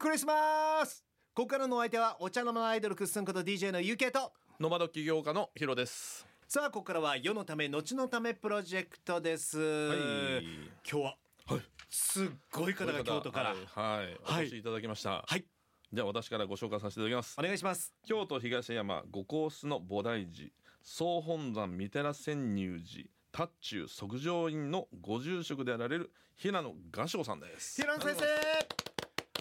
クリスマス。ここからのお相手はお茶の間のアイドルくっすんこと DJ のゆけと。ノマド起業家のヒロです。さあここからは世のため後のためプロジェクトです、い。今日は、すっごい方が京都から。はい、はい、お越しいただきました。はい。じゃあ私からご紹介させていただきます。お。願いします。京都東山五コースの菩提寺総本山御寺潜入寺達中即上院のご住職であられる平野雅章さんです。平野先生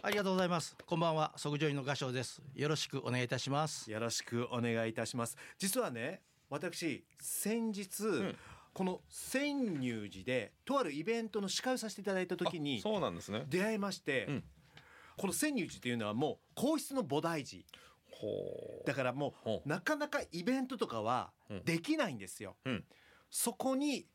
ありがとうございます。こんばんは、即上院の画商です。よろしくお願いいたします。よろしくお願いいたします実はね私先日、んこの潜入寺でとあるイベントの司会をさせていただいた時にそうなんですね。出会いまして、うんこの潜入寺っていうのはもう皇室の菩提寺ほだからもほううなかなかイベントとかはうんできないんですよ、う。うん。そこに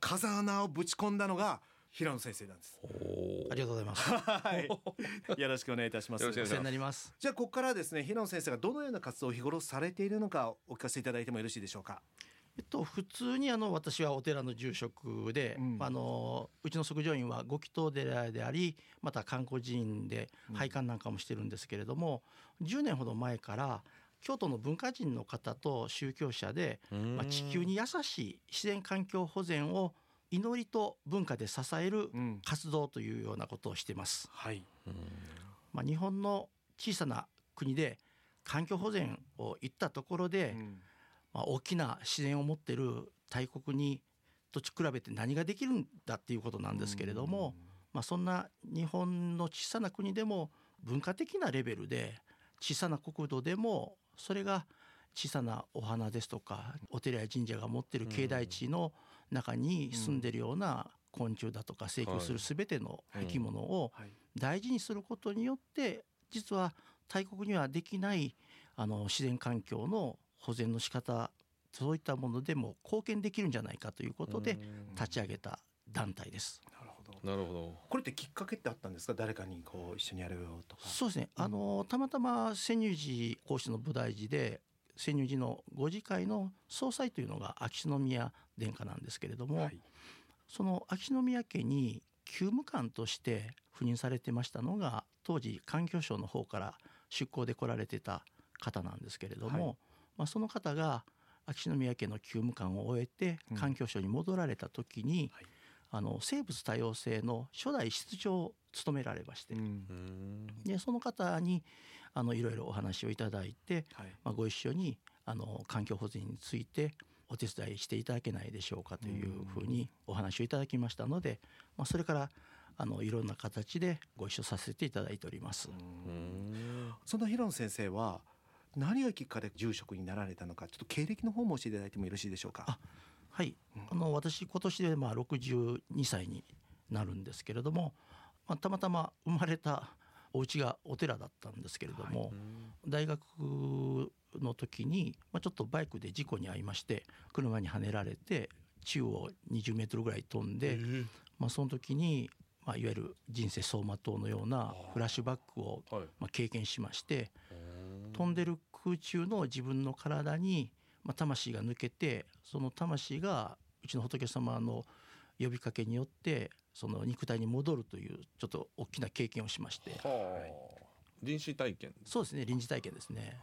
風穴をぶち込んだのが平野先生なんです。ほありがとうございます。はい。よろしくお願いいたします。よろしくお願いしますお世話になります。じゃあここからはですね平野先生がどのような活動を日頃されているのかお聞かせいただいてもよろしいでしょうか？えっと、普通にあの私はお寺の住職で、うん。あのうちの即上院はご祈祷寺でありまた観光寺院で拝観なんかもしてるんですけれども、10年ほど前から京都の文化人の方と宗教者で、うん。まあ、地球に優しい自然環境保全を祈りと文化で支えるうん。活動というようなことをしています。はい。まあ、日本の小さな国で環境保全を言ったところで、うん。まあ、大きな自然を持ってる大国にと比べて何ができるんだっていうことなんですけれども、まあ、そんな日本の小さな国でも文化的なレベルで小さな国土でもそれが小さなお花ですとかお寺や神社が持ってる境内地の中に住んでるような昆虫だとか生育する全ての生き物をはい大事にすることによって実は大国にはできないあの自然環境の保全の仕方そういったものでも貢献できるんじゃないかということで立ち上げた団体です。なるほどう。なるほど。これってきっかけってあったんですか？誰かにこう一緒にやるよとかそうですね。あのたまたま潜入寺講師の菩提寺で潜入寺のご次会の総裁というのが秋篠宮殿下なんですけれども、はい。その秋篠宮家に厩務官として赴任されてましたのが当時環境省の方から出向で来られてた方なんですけれども、はい。まあ、その方が秋篠宮家の厩務官を終えてうん。環境省に戻られた時に、はい。あの生物多様性の初代室長を務められまして、うんうん。でその方にあのいろいろお話をいただいて、はいまあ、ご一緒にあの環境保全についてお手伝いしていただけないでしょうかというふうにお話をいただきましたので、まあ、それからあのいろんな形でご一緒させていただいております。うん。その平野先生は何がきっかけで住職になられたのかちょっと経歴の方も教えていただいてもよろしいでしょうか？あはい、あの私今年でまあ62歳になるんですけれども、まあ、たまたま生まれたお家がお寺だったんですけれども、大学の時に、まあ、ちょっとバイクで事故に遭いまして車にはねられて宙を20メートルぐらい飛んで、まあ、その時に、まあ、いわゆる人生走馬灯のようなフラッシュバックをはい。まあ経験しまして飛んでる空中の自分の体に、まあ、魂が抜けてその魂がうちの仏様の呼びかけによってその肉体に戻るというちょっと大きな経験をしまして。はあ。臨死体験。そうですね。臨時体験ですね。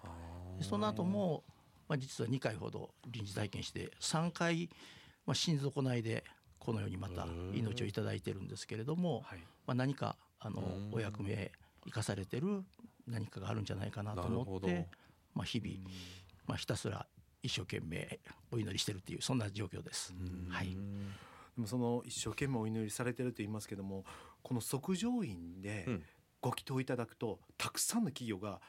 でその後も、まあ、実は2回ほど臨時体験して3回、まあ、心底内でこのようにまた命をいただいてるんですけれども、はい。まあ、何かあのうん。お役目生かされてる何かがあるんじゃないかなと思って、まあ、日々、まあ、ひたすら一生懸命お祈りしてるっていうそんな状況です。はい、でもその一生懸命お祈りされてると言いますけどもこの即上院でうん。ご祈祷いただくとたくさんの企業が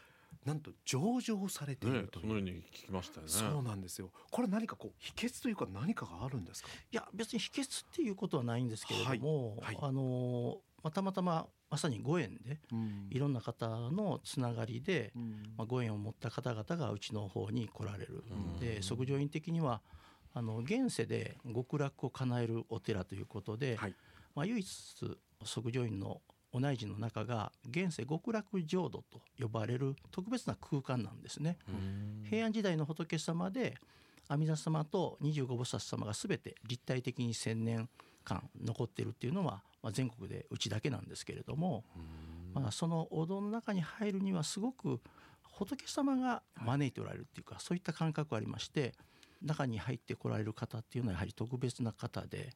なんと上場されていねる、という、そのように聞きましたよね。そうなんですよ。これ何かこう秘訣というか何かがあるんですか？いや別に秘訣っていうことはないんですけれども、はい。はい。あのまあ、たまたままさにご縁でうん。いろんな方のつながりで、うん。まあ、ご縁を持った方々がうちの方に来られる、で即上院的にはあの現世で極楽を叶えるお寺ということで、はい。まあ、唯一即上院のお内陣の中が現世極楽浄土と呼ばれる特別な空間なんですね。平安時代の仏様で阿弥陀様と25菩薩様が全て立体的に1,000年間残っているっていうのは、まあ、全国でうちだけなんですけれども、まあ、そのお堂の中に入るにはすごく仏様が招いておられるっていうか、そういった感覚がありまして中に入ってこられる方っていうのはやはり特別な方で、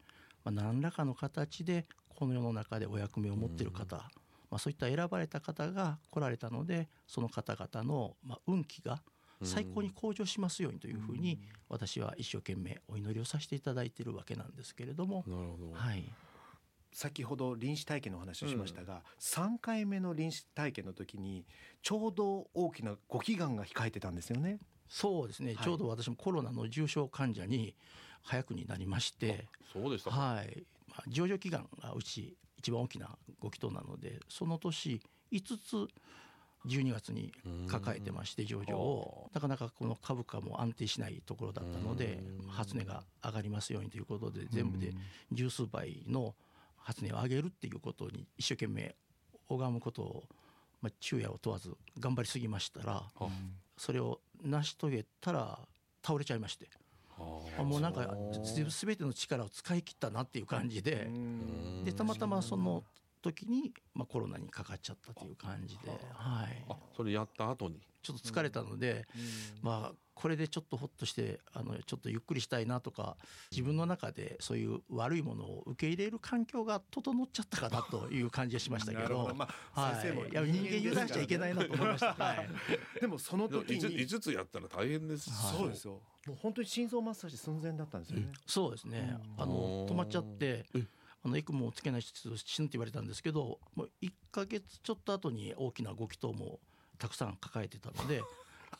まあ、何らかの形でこの世の中でお役目を持っている方、まあ、そういった選ばれた方が来られたのでその方々のまあ運気が最高に向上しますようにというふうに私は一生懸命お祈りをさせていただいているわけなんですけれども、なるほど、はい、先ほど臨死体験のお話をしましたが、3回目の臨死体験の時にちょうど大きなご祈願が控えてたんですよね。そうですね、はい。ちょうど私もコロナの重症患者に早くになりまして、そうでしたか、はい。まあ、上場祈願がうち一番大きなご祈祷なのでその年5つ12月に抱えてまして上場を。なかなかこの株価も安定しないところだったのでうん。初値が上がりますようにということで全部で十数倍の初値を上げるっていうことに一生懸命拝むことを、まあ、昼夜を問わず頑張りすぎましたらあそれを成し遂げたら倒れちゃいまして。はあ。もうなんか全ての力を使い切ったなっていう感じで。うん。でたまたまその時に、まあ、コロナにかかっちゃったという感じで、はい、あそれやった後に？ちょっと疲れたので、まあこれでちょっとほっとしてあのちょっとゆっくりしたいなとか自分の中でそういう悪いものを受け入れる環境が整っちゃったかなという感じがしましたけど なるほど。まあ、はい、先生もいや人間油断しちゃいけないなと思いました。はい、でもその時に5つやったら大変ですはい。そうですよ。もう本当に心臓マッサージ寸前だったんですよね。そうですね。あの止まっちゃってえ、あのエクモをつけない人死ぬって言われたんですけど、もう1ヶ月ちょっと後に大きなご祈祷もたくさん抱えてたので。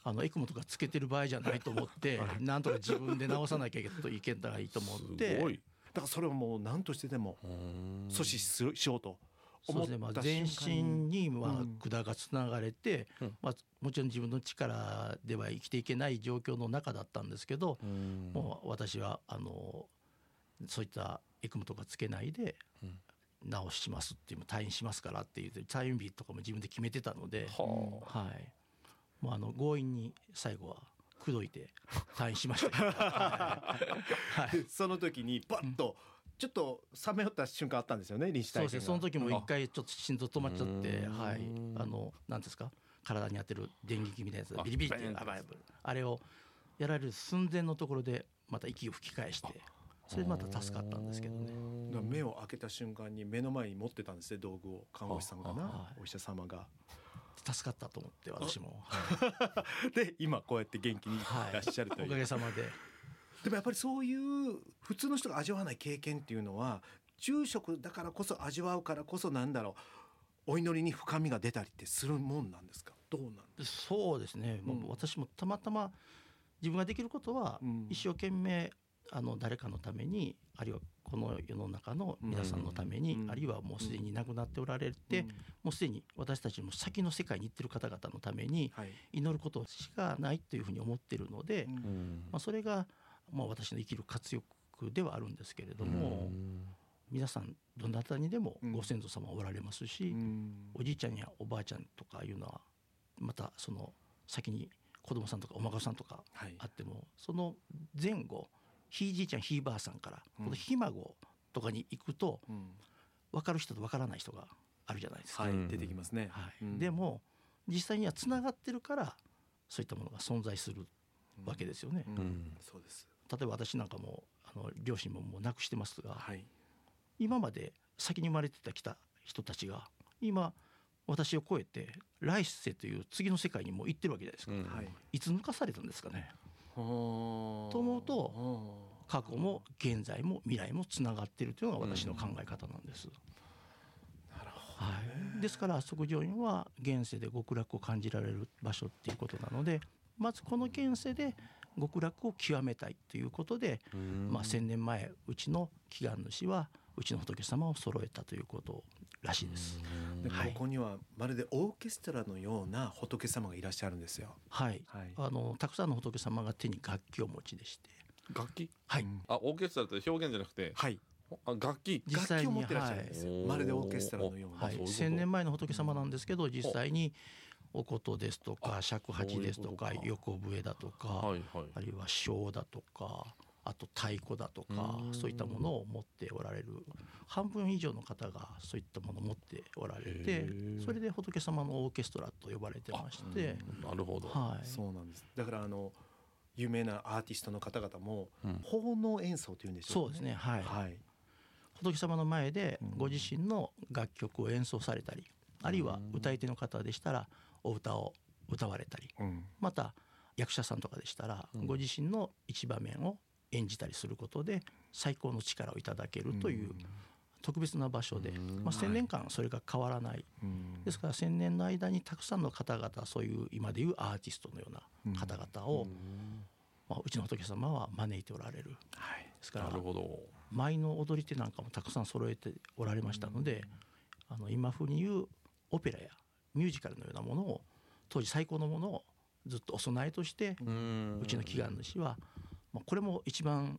あのエクモとかつけてる場合じゃないと思って、なんとか自分で治さなきゃいけないと思って。だからそれをもう何としてでもうん。阻止するしようと思ったそうですね、まあ、全身にまあうん。管がつながれて、うん。まあ、もちろん自分の力では生きていけない状況の中だったんですけど、うん。もう私はあのそういったエクモとかつけないでうん。治しますっていう退院しますからっていう退院日とかも自分で決めてたので、はい、もうあの強引に最後は口説いて退院しました はい。はい。その時にバッとちょっと冷め寄った瞬間あったんですよね臨死そうですね。体験が。その時も一回ちょっと心臓止まっちゃってうん。はい。あのなんですか？体に当てる電撃みたいなやつあビリビリってあれをやられる寸前のところでまた息を吹き返してそれでまた助かったんですけどね。目を開けた瞬間に目の前に持ってたんですね道具を。看護師さんがなお医者様が。助かったと思って私も。で今こうやって元気にい。らっしゃるという。おかげさまで。でもやっぱりそういう普通の人が味わわない経験っていうのは住職だからこそ味わうからこそなんだろうお祈りに深みが出たりってするもんなんですか？どうなんですそうですね、もううん。私もたまたま自分ができることはうん。一生懸命あの誰かのためにあるいはこの世の中の皆さんのために、うん。あるいはもうすでに亡くなっておられて、うん。もうすでに私たちも先の世界に行ってる方々のためにはい。祈ることしかないというふうに思っているので、まあ、それが、まあ、私の生きる活力ではあるんですけれども、皆さんどなたにでもうん。ご先祖様おられますし、うん。おじいちゃんやおばあちゃんとかいうのはまたその先に子供さんとかお孫さんとかはい。あってもその前後ひいじいちゃんひいばあさんから、うん。このひ孫とかに行くとうん。分かる人と分からない人があるじゃないですか。はいうん。出てきますね。はい。うん。でも実際にはつながってるからそういったものが存在するわけですよね。うん。うん。そうです。例えば私なんかもあの両親ももう亡くしてますが、はい。今まで先に生まれてたきた人たちが今私を超えて来世という次の世界にもう行ってるわけじゃないですか、うん。はい。いつ抜かされたんですかねとと思うと過去も現在も未来もつながっているというのが私の考え方なんです、なるほはい、ですから即上院は現世で極楽を感じられる場所っていうことなのでまずこの現世で極楽を極めたいということで、うん。まあ、1,000年前うちの祈願主はうちの仏様を揃えたということらしいです。どではい。ここにはまるでオーケストラのような仏様がいらっしゃるんですよ。はい、はい。あのたくさんの仏様が手に楽器をお持ちでして、楽器？はい、うん。あオーケストラって表現じゃなくて？はい。あ楽器？実際に楽器を持ってらっしゃるんですよ、はい。まるでオーケストラのような、はい、千年前の仏様なんですけど実際にお琴ですとか尺八ですとか横笛だとか、あるいは笙だとかあと太鼓だとかうん。そういったものを持っておられる。半分以上の方がそういったものを持っておられへてーそれで仏様のオーケストラと呼ばれてまして、なるほど、はい、そうなんです。だからあの有名なアーティストの方々もうん。奉納演奏というんでしょそうですねはい、はい。仏様の前でうん。ご自身の楽曲を演奏されたりあるいは歌い手の方でしたらお歌を歌われたり。うん。また役者さんとかでしたらうん。ご自身の一場面を演じたりすることで最高の力をいただけるという特別な場所で、うん。まあ、1,000年間それが変わらない。うん。ですから1,000年の間にたくさんの方々そういう今でいうアーティストのような方々を、まあ、うちの仏様は招いておられる。はい。ですからなるほど。舞の踊り手なんかもたくさん揃えておられましたので、あの今風に言うオペラやミュージカルのようなものを当時最高のものをずっとお供えとして、うん。うちの祈願主は、まあ、これも一番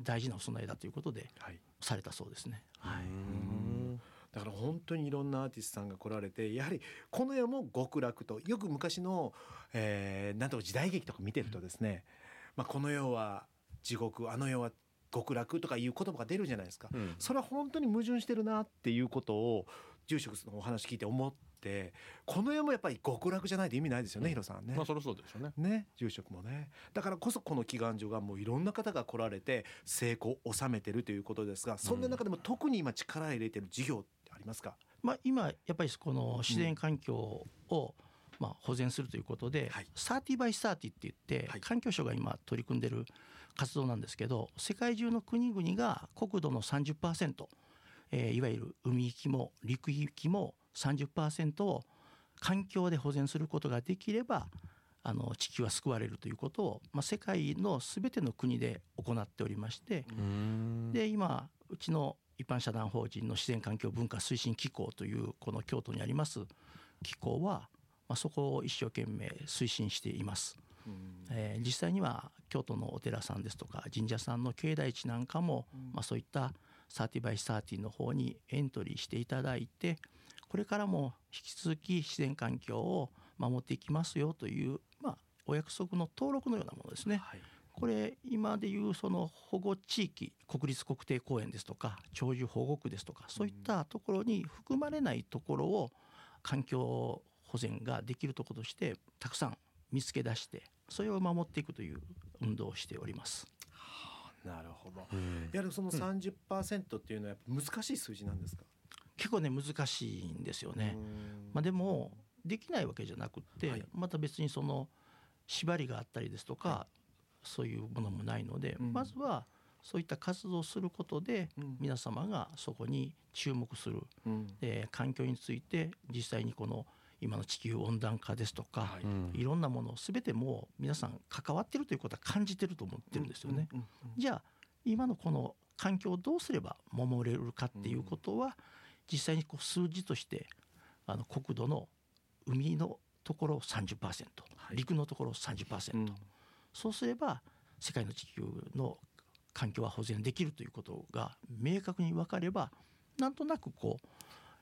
大事なお供えだということではい。されたそうですね。はい。うん。だから本当にいろんなアーティストさんが来られてやはりこの世も極楽とよく昔の、えーなんとか時代劇とか見てるとですね、まあ、この世は地獄あの世は極楽とかいう言葉が出るじゃないですか。うん。それは本当に矛盾してるなっていうことを住職のお話聞いて思ってこの世もやっぱり極楽じゃないと意味ないですよね、うん。ヒロさんね。まあそりゃそうですよね。ね住職もね。だからこそこの祈願所がもういろんな方が来られて成功を収めてるということですがそんな中でも特に今力入れてる事業ってありますか、まあ、今やっぱりこの自然環境をまあ保全するということで、はい。サーティバイサーティって言って、はい。環境省が今取り組んでる活動なんですけど世界中の国々が国土の30%、えーいわゆる海域も陸域も30%を環境で保全することができればあの地球は救われるということを、まあ、世界の全ての国で行っておりまして、うん。で今うちの一般社団法人の自然環境文化推進機構というこの京都にあります機構は、まあ、そこを一生懸命推進しています。うん。えー実際には京都のお寺さんですとか神社さんの境内地なんかも、まあ、そういったサーティバイサーティの方にエントリーしていただいてこれからも引き続き自然環境を守っていきますよという、まあ、お約束の登録のようなものですね。はいこれ今でいうその保護地域国立国定公園ですとか長寿保護区ですとかそういったところに含まれないところを環境保全ができるところとしてたくさん見つけ出してそれを守っていくという運動をしております。なるほどうんやはりその30%っていうのはやっぱ難しい数字なんですか、結構ね難しいんですよね。うん。まあ、でもできないわけじゃなくって、はい。また別にその縛りがあったりですとか、そういうものもないので、うん。まずはそういった活動をすることでうん。皆様がそこに注目する。うん。で環境について実際にこの今の地球温暖化ですとか、はい。うん。いろんなものを全てもう皆さん関わってるということは感じてると思ってるんですよね。うん。うん。じゃあ今のこの環境をどうすれば守れるかっていうことは、実際にこう数字としてあの国土の海のところ30%、はい。陸のところ30%、うん。そうすれば世界の地球の環境は保全できるということが明確に分かればなんとなくこう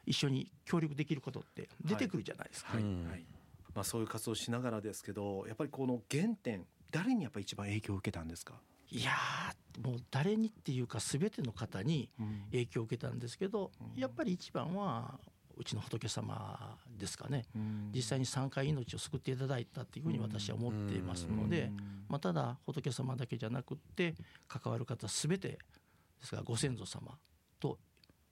一緒に協力できることって出てくるじゃないですか。はい。うん。はい。まあ、そういう活動をしながらですけどやっぱりこの原点誰にやっぱり一番影響を受けたんですか、いやーもう誰にっていうか全ての方に影響を受けたんですけど、うん。やっぱり一番はうちの仏様ですかね。うん。実際に3回命を救っていただいたっていうふうに私は思っていますので、まあ、ただ仏様だけじゃなくって関わる方全てですからご先祖様と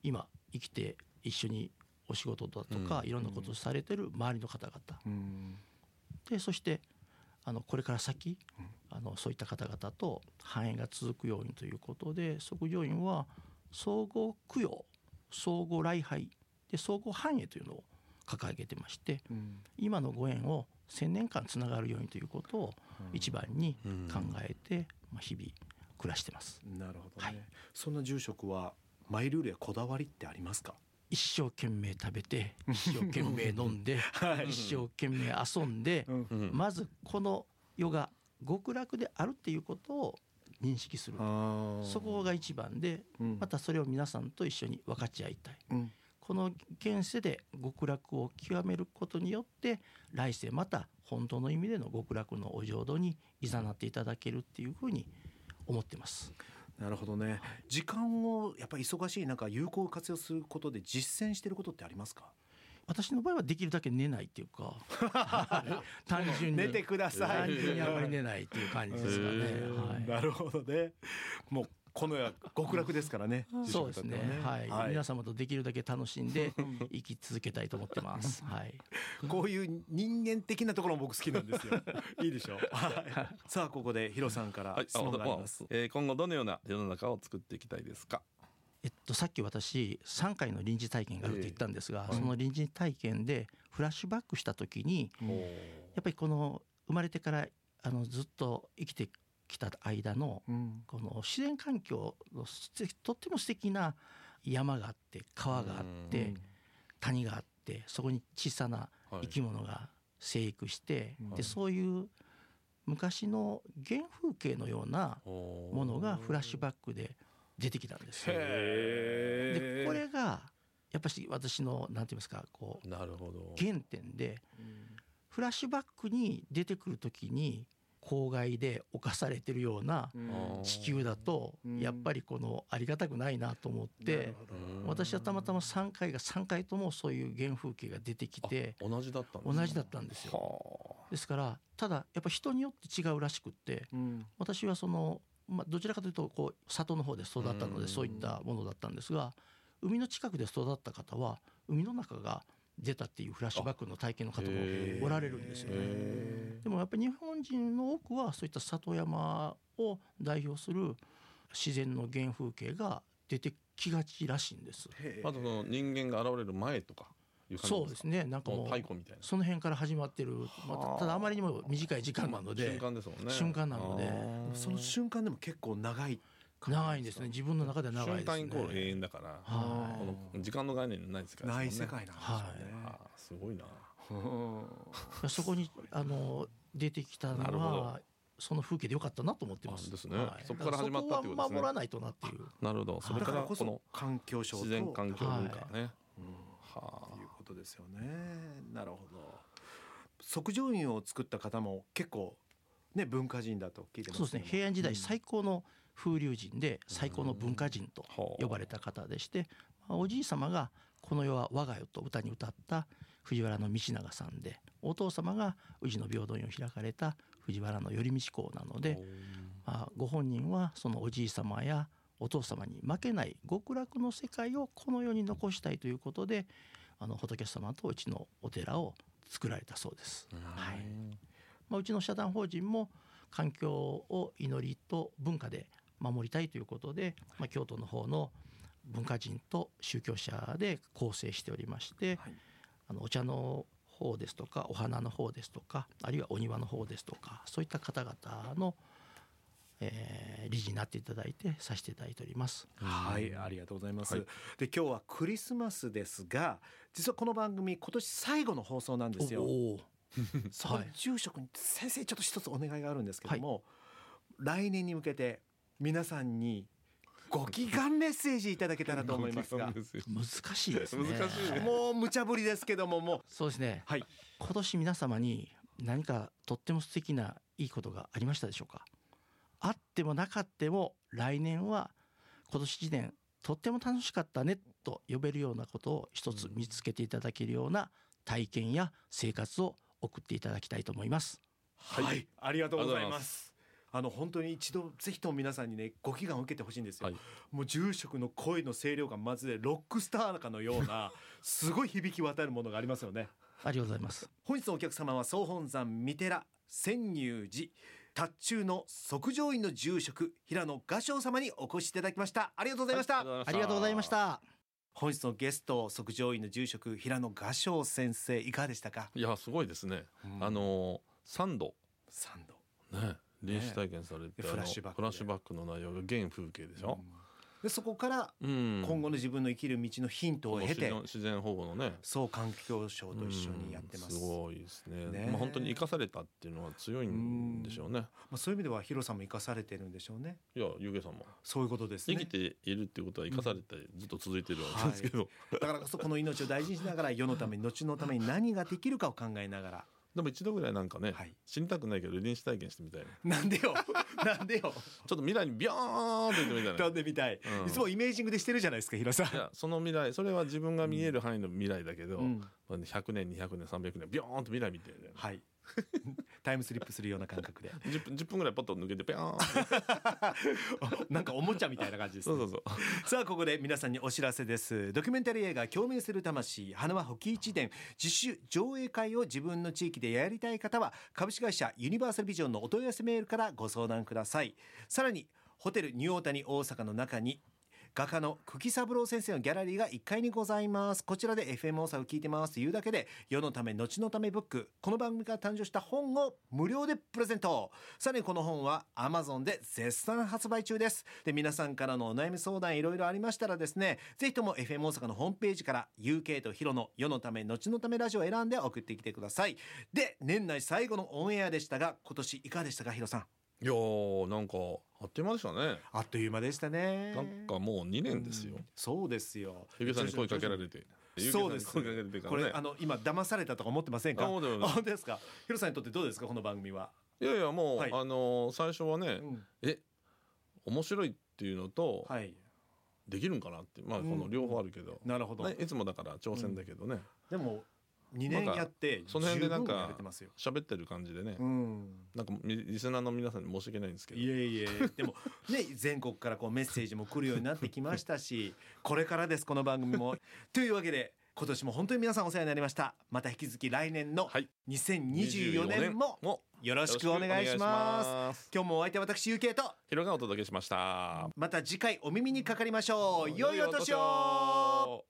今生きて一緒にお仕事だとか、うん。いろんなことをされてる周りの方々。うん。でそしてあのこれから先あのそういった方々と繁栄が続くようにということで即上院は総合供養総合礼拝で総合繁栄というのを掲げてましてうん。今のご縁を1,000年間つながるようにということを一番に考えて、まあ、日々暮らしてます。なるほどね、はい。そんな住職はマイルールやこだわりってありますか？一生懸命食べて一生懸命飲んで、一生懸命遊んで、まずこの世が極楽であるっていうことを認識する。そこが一番でうん。またそれを皆さんと一緒に分かち合いたい。うん。この現世で極楽を極めることによって来世また本当の意味での極楽のお浄土に誘っていただけるっていうふうに思ってます。なるほどね。時間をやっぱり忙しい中有効活用することで実践してることってありますか？私の場合はできるだけ寝ないっていうか 単純に。寝てください。単純にあまり寝ないっていう感じですかね。はい。なるほどね。もうこの世極楽ですからねそうですね。はい、ったらね皆様とできるだけ楽しんで 生き続けたいと思ってます。はい。こういう人間的なところも僕好きなんですよ。いいでしょう、はい、さあここでヒロさんからはい、質問があります、えー今後どのような世の中を作っていきたいですか？えっとさっき私3回の臨時体験があると言ったんですが、ええその臨時体験でフラッシュバックした時にうんやっぱりこの生まれてからあのずっと生きてきた間のうん。この自然環境のとっても素敵な山があって川があってうん。谷があってそこに小さなはい。生き物が生育して、はいでそういう昔の原風景のようなもものがフラッシュバックで出てきたんですでこれがやっぱし私のなんて言いますかこう。原点でフラッシュバックに出てくる時に公害で侵されてるようなうん。地球だとうん。やっぱりこのありがたくないなと思ってうん私はたまたま3回が3回ともそういう原風景が出てきてあ同じだったんですね。同じだったんですよ。はですからただやっぱ人によって違うらしくってうん。私はその、まあ、どちらかというとこう里の方で育ったのうん。でそういったものだったんですが海の近くで育った方は海の中が出たっていうフラッシュバックの体験の方もおられるんですよね。へでもやっぱり日本人の多くはそういった里山を代表する自然の原風景が出てきがちらしいんです。へまずその人間が現れる前とかいう感じそうですね。なんかもうもう太古みたいな。その辺から始まってる、まあはあ。たただあまりにも短い時間なので。瞬間ですもんね。瞬間なので。その瞬間でも結構長い長いんですね。自分の中では長いですね。瞬間イコール永遠だからはこの時間の概念ないねない世界なんですよね、あーすごいな。うん。そこにあの出てきたのはその風景でよかったなと思ってます。あですね。そこから始まったってことですね。そこは守らないとなっていう。なるほど。それだかかららこの環境省と自然環境文化ね。うん。はということですよね。なるほど。即上院を作った方も結構ね文化人だと聞いてますそうですね。平安時代うん。最高の風流人で最高の文化人と呼ばれた方でして、まあおじい様が「この世は我が世」と歌に歌った藤原道長さんでお父様が宇治の平等院を開かれた藤原の頼道公なので、まあ、ご本人はそのおじい様やお父様に負けない極楽の世界をこの世に残したいということであの仏様とうちのお寺を作られたそうです。はい。まあ、うちの社団法人も環境を祈りと文化で守りたいということで、まあ、京都の方の文化人と宗教者で構成しておりまして、はいあのお茶の方ですとかお花の方ですとかあるいはお庭の方ですとかそういった方々の、えー理事になっていただいてさせていただいております。はい、ありがとうございます。はいで今日はクリスマスですが、実はこの番組今年最後の放送なんですよ。おおそこではい住職に先生ちょっと一つお願いがあるんですけども、来年に向けて皆さんにご祈願メッセージいただけたらと思いますが、難しいですね。難しいね。もう無茶ぶりですけども。もうそうですね。はい。今年皆様に何かとっても素敵ないいことがありましたでしょうか？あってもなかっても来年は今年1年とっても楽しかったねと呼べるようなことを一つ見つけていただけるような体験や生活を送っていただきたいと思います。はい、ありがとうございありがとうございま。ますあの本当に一度ぜひとも皆さんにねご祈願を受けてほしいんですよ。はい。もう住職の声の声量がまずでロックスターかのような すごい響き渡るものがありますよね。ありがとうございます。本日のお客様は総本山三寺千入寺達中の即上院の住職平野雅章様にお越しいただきました。ありがとうございました、ありがとうございました。本日のゲスト即上院の住職平野雅章先生いかがでしたか、いやすごいですね。うん。あの3度。三度。ね臨死体験されてフラッシュバックで。フラッシュバックの内容が原風景でしょ？でそこからうん。今後の自分の生きる道のヒントを経て、自然自然保護のね。そう環境省と一緒にやってます。うんすごいですね。ね。まあ本当に生かされたっていうのは強いんでしょうね。まあそういう意味ではヒロさんも生かされてるんでしょうね。いやゆうげさんもそういうことですね。生きているっていうことは生かされてずっと続いてるわけですけど、だからこそこの命を大事にしながら世のために後のために何ができるかを考えながらでも一度ぐらいなんかね、はい。死にたくないけど臨死体験してみたいねなんでよ。なんでよ。ちょっと未来にビョーンって言ってみたい飛なんでみたい、うん。いつもイメージングでしてるじゃないですかヒロさ。んいやその未来それは自分が見える範囲の未来だけど、うん。まあね100年200年300年ビョーンと未来見てるねはいタイムスリップするような感覚で。10分 ,10 分ぐらいポッと抜けてピョーンなんかおもちゃみたいな感じです、ね、そうそうそう。さあここで皆さんにお知らせです。ドキュメンタリー映画共鳴する魂花輪保木一伝。自主上映会を自分の地域でやりたい方は株式会社ユニバーサルビジョンのお問い合わせメールからご相談ください。さらにホテルニューオータニ大阪の中に画家の久喜三郎先生のギャラリーが1階にございます。こちらで FM 大阪を聞いてます。というだけで世のため後のためブック。この番組から誕生した本を無料でプレゼント。さらにこの本は Amazon で絶賛発売中です。で皆さんからのお悩み相談いろいろありましたらですねぜひとも FM 大阪のホームページから UK とヒロの世のため後のためラジオを選んで送ってきてください。で年内最後のオンエアでしたが今年いかがでしたかヒロさん？いやーなんかあっという間でしたね。あっという間でしたね。なんかもう2年ですよ。うん。そうですよ。ゆげさんに声かけられて。そうです。ね。これあの今騙されたとか思ってませんか？本当ですか？ヒロさんにとってどうですか？この番組は、いやいやもう、はい。あのー最初はね、うん。え面白いっていうのと、はい。できるんかなって。まあこの両方あるけど、なるほど、ね、いつもだから挑戦だけどね。でも2年やってその辺でなんかれてますよ。喋ってる感じでね、うん。なんかみリスナーの皆さんに申し訳ないんですけど。いえいえでもね 全国からこうメッセージも来るようになってきましたし これからですこの番組も。というわけで今年も本当に皆さんお世話になりました。また引き続き来年のはい。2024年もも。よろしくお願いします。す。今日もお相手は私 UK と。ヒロがお届けしました。また次回お耳にかかりましょう。良いお年を